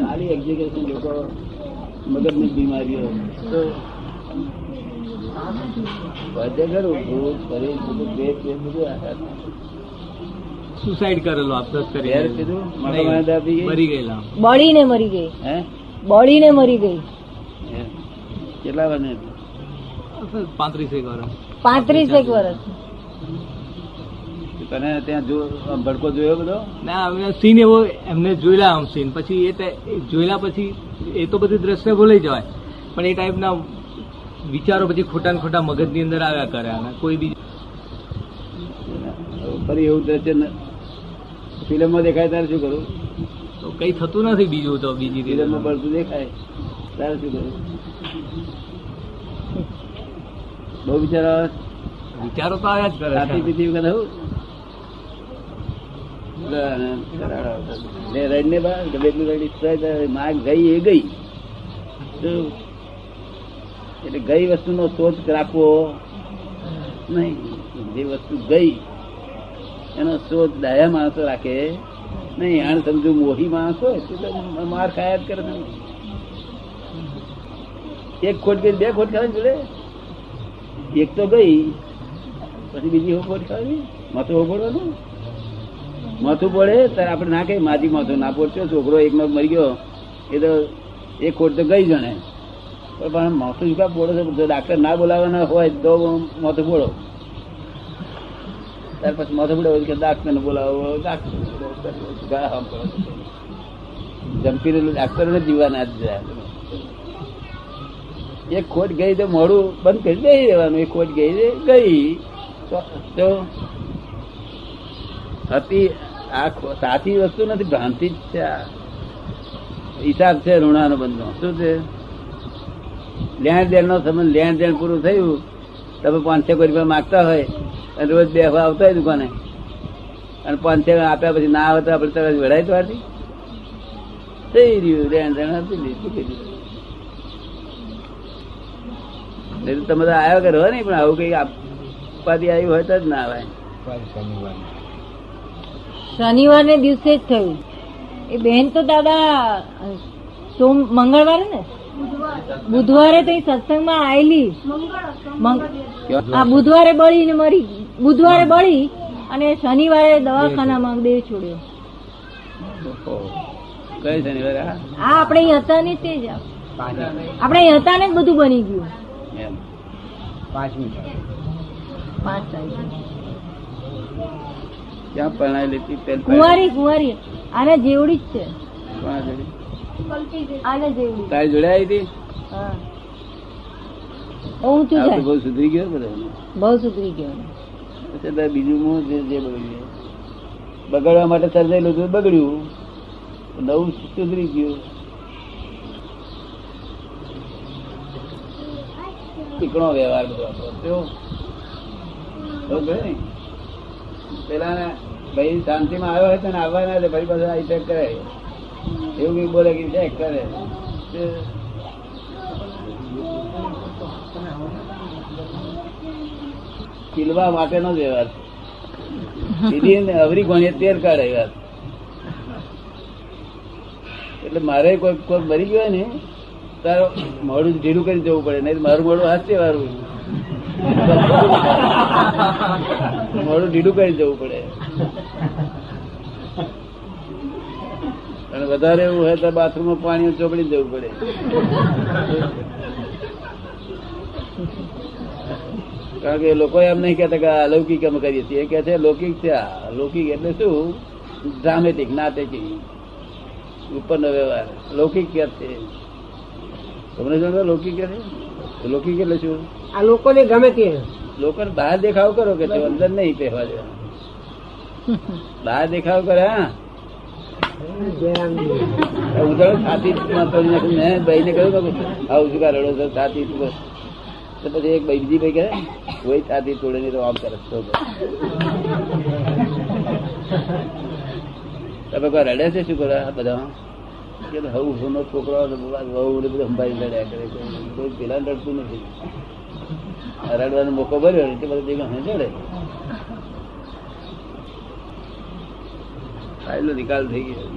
ખાલી એક્ઝિક્યુશન લોકો મગજની બીમારીઓ. તો બધે ખરું ભૂત શરીર બધું પેટ પેટ બધું સુસાઇડ કરેલો આપ કરી મારા દાબી ગઈ મરી ગયેલા. બળીને મરી ગઈ. હે? બળીને મરી ગઈ. કેટલા વર્ષ પાંત્રીસ એક વર્ષ પાંત્રીસ એક વર્ષ તને ત્યાં જો ભડકો જોયો બધો? ના અમે સીન એવો એમને જોયેલા આમ સીન. પછી એ જોયેલા પછી એ તો બધી દ્રશ્ય ભૂલાઈ જવાય. પણ એ ટાઈપના વિચારો પછી ખોટા ને ખોટા મગજની અંદર આવ્યા કરે અને કોઈ બી ફરી એવું દ્રશ્ય ફિલ્મમાં દેખાય ત્યારે શું કરું? તો કઈ થતું નથી બીજું તો બીજી ફિલ્મમાં પડતું દેખાય ત્યારે શું કરું? બહુ વિચારો વિચારો તો આવ્યા જ કરે. પીતી વખત ગઈ એ ગઈ. શોધ રાખવો નહીં, જે વસ્તુ ગઈ, એનો શોધ ડાયા માણસો રાખે નહીં અણ સમજુ મોહી માણસ હોય માર ખાયા કરે. એક ખોટ ગઈ, બે ખોટ ખાવી જોડે? એક તો ગઈ, પછી બીજી હોટ ખાવી માથું ઓગળવાનું માથું પડે, ત્યારે આપણે ના કહીએ માજી માથું, ના પડશે, છોકરો એકનો મરી ગયો, એ તો એ ખોટ તો ગઈ જણે પણ માથું શું પોડો છો? ડાક્ટર ના બોલાવવાના હોય તો માથું પોડો ત્યાર પછી માથું પડે કે ડાક્ટર ને બોલાવો ડાક્ટર જંપી રહેલું ડાક્ટર ને જીવાના જ જાય એક ખોટ ગઈ તો મોડું બંધ કરી દઈ દેવાનું એક ખોટ ગઈ ગઈ. તો હતી આ સાચી વસ્તુ નથી, ભ્રાંતિ જ છે આ. હિસાબ છે ઋણાનો બંધનો. શું છે? લેણ દેણ નો સંબંધ લેણ દેણ પૂરું થયું, તમે પાંચસો કોઈ રૂપિયા માગતા હોય, અને રોજ બે આવતા હોય દુકાને. અને પાંચસો આપ્યા પછી ના આવે તો આપણે તરત વડાય તો આથી થઈ રહ્યું લેણ દેણ આપી દીધું તમે તો આવ્યા કરો નહીં, પણ આવું કઈ આપવાથી આવ્યું હોય તો જ ના આવે શનિવારને દિવસે જ થયું. એ બેન તો દાદા સોમ મંગળવારે ને? બુધવારે તો સત્સંગમાં આવેલી આ બુધવારે બળી ને મરી બુધવારે બળી અને શનિવારે દવાખાનામાં દેહ છોડ્યો. કઈ શનિવારે? આ આપણે હતા ને તે જ આપણે હતા ને જ બધું બની ગયું. પાંચમી. પાંચ તારીખે. ક્યાં પરણાયેલી હતી કુંવારી કુંવારી આને જેવડી જ છે. કોના જોડે? આને જેવડી. તારી જોડે આવી હતી? હા. ઊંચું જાય બહુ સુધરી ગયો બધો. બહુ સુધરી ગયો. બીજું હું જે જે બગડ્યું બગડવા માટે સર્જાયેલું હતું બગડ્યું. નવું સુધરી ગયું. ચીકણો વ્યવહાર બધો આપણો. પેલા ને ભાઈ શાંતિમાં આવ્યો હોય ને આવવાના એટલે ફરી પાછા આ check કરે. એવું કઈ બોલે કે ચેક કરે. કિલવા માટેનો જ વ્યવહાર. દીદી ને અવરી ગણીએ તેર કાઢે વાત એટલે મારે કોઈ કોઈ મરી ગયો ને, તારો મોડું ઢીલું કરી જવું પડે, નહીં મારું મોડું હાથે વાળું મોડું ઢીલું કરી જવું પડે. અને વધારે એવું હોય તો બાથરૂમમાં પાણી ચોપડી જવું પડે. કારણ કે લોકો એમ નહીં કહેતા કે અલૌકિક અમે કરીએ છીએ. કે છે લૌકિક છે આ. લૌકિક એટલે શું? ડ્રામેટિક નાટકી ઉપરનો વ્યવહાર. લૌકિક કે છે? તમને જાણો લૌકિક કે છે? લૌકિક એટલે શું? આ લોકોને ગમે તે. લોકોને બહાર દેખાવ કરો કે તે અંદર નહીં પહેવા દેવા બહાર દેખાવ કરે, હા. ઉદાહરણ છાતી મેં ભાઈને કહ્યું આવું શું રડો છો છાતી તું પછી એક બીજી ભાઈ કહે, કોઈ છાતી તોડે નહીં તો આમ કરે, તો તમે કોઈ રડે છે, શું કરો બધા? કે હવું હુનો છોકરો ને બધું સંભાળી કરે, કોઈ- પેલા લડતું નથી. રડવાનો મોકો ભર્યો એટલે બધા ભેગા હે ચડે ફાઇલનો નિકાલ થઈ ગયો.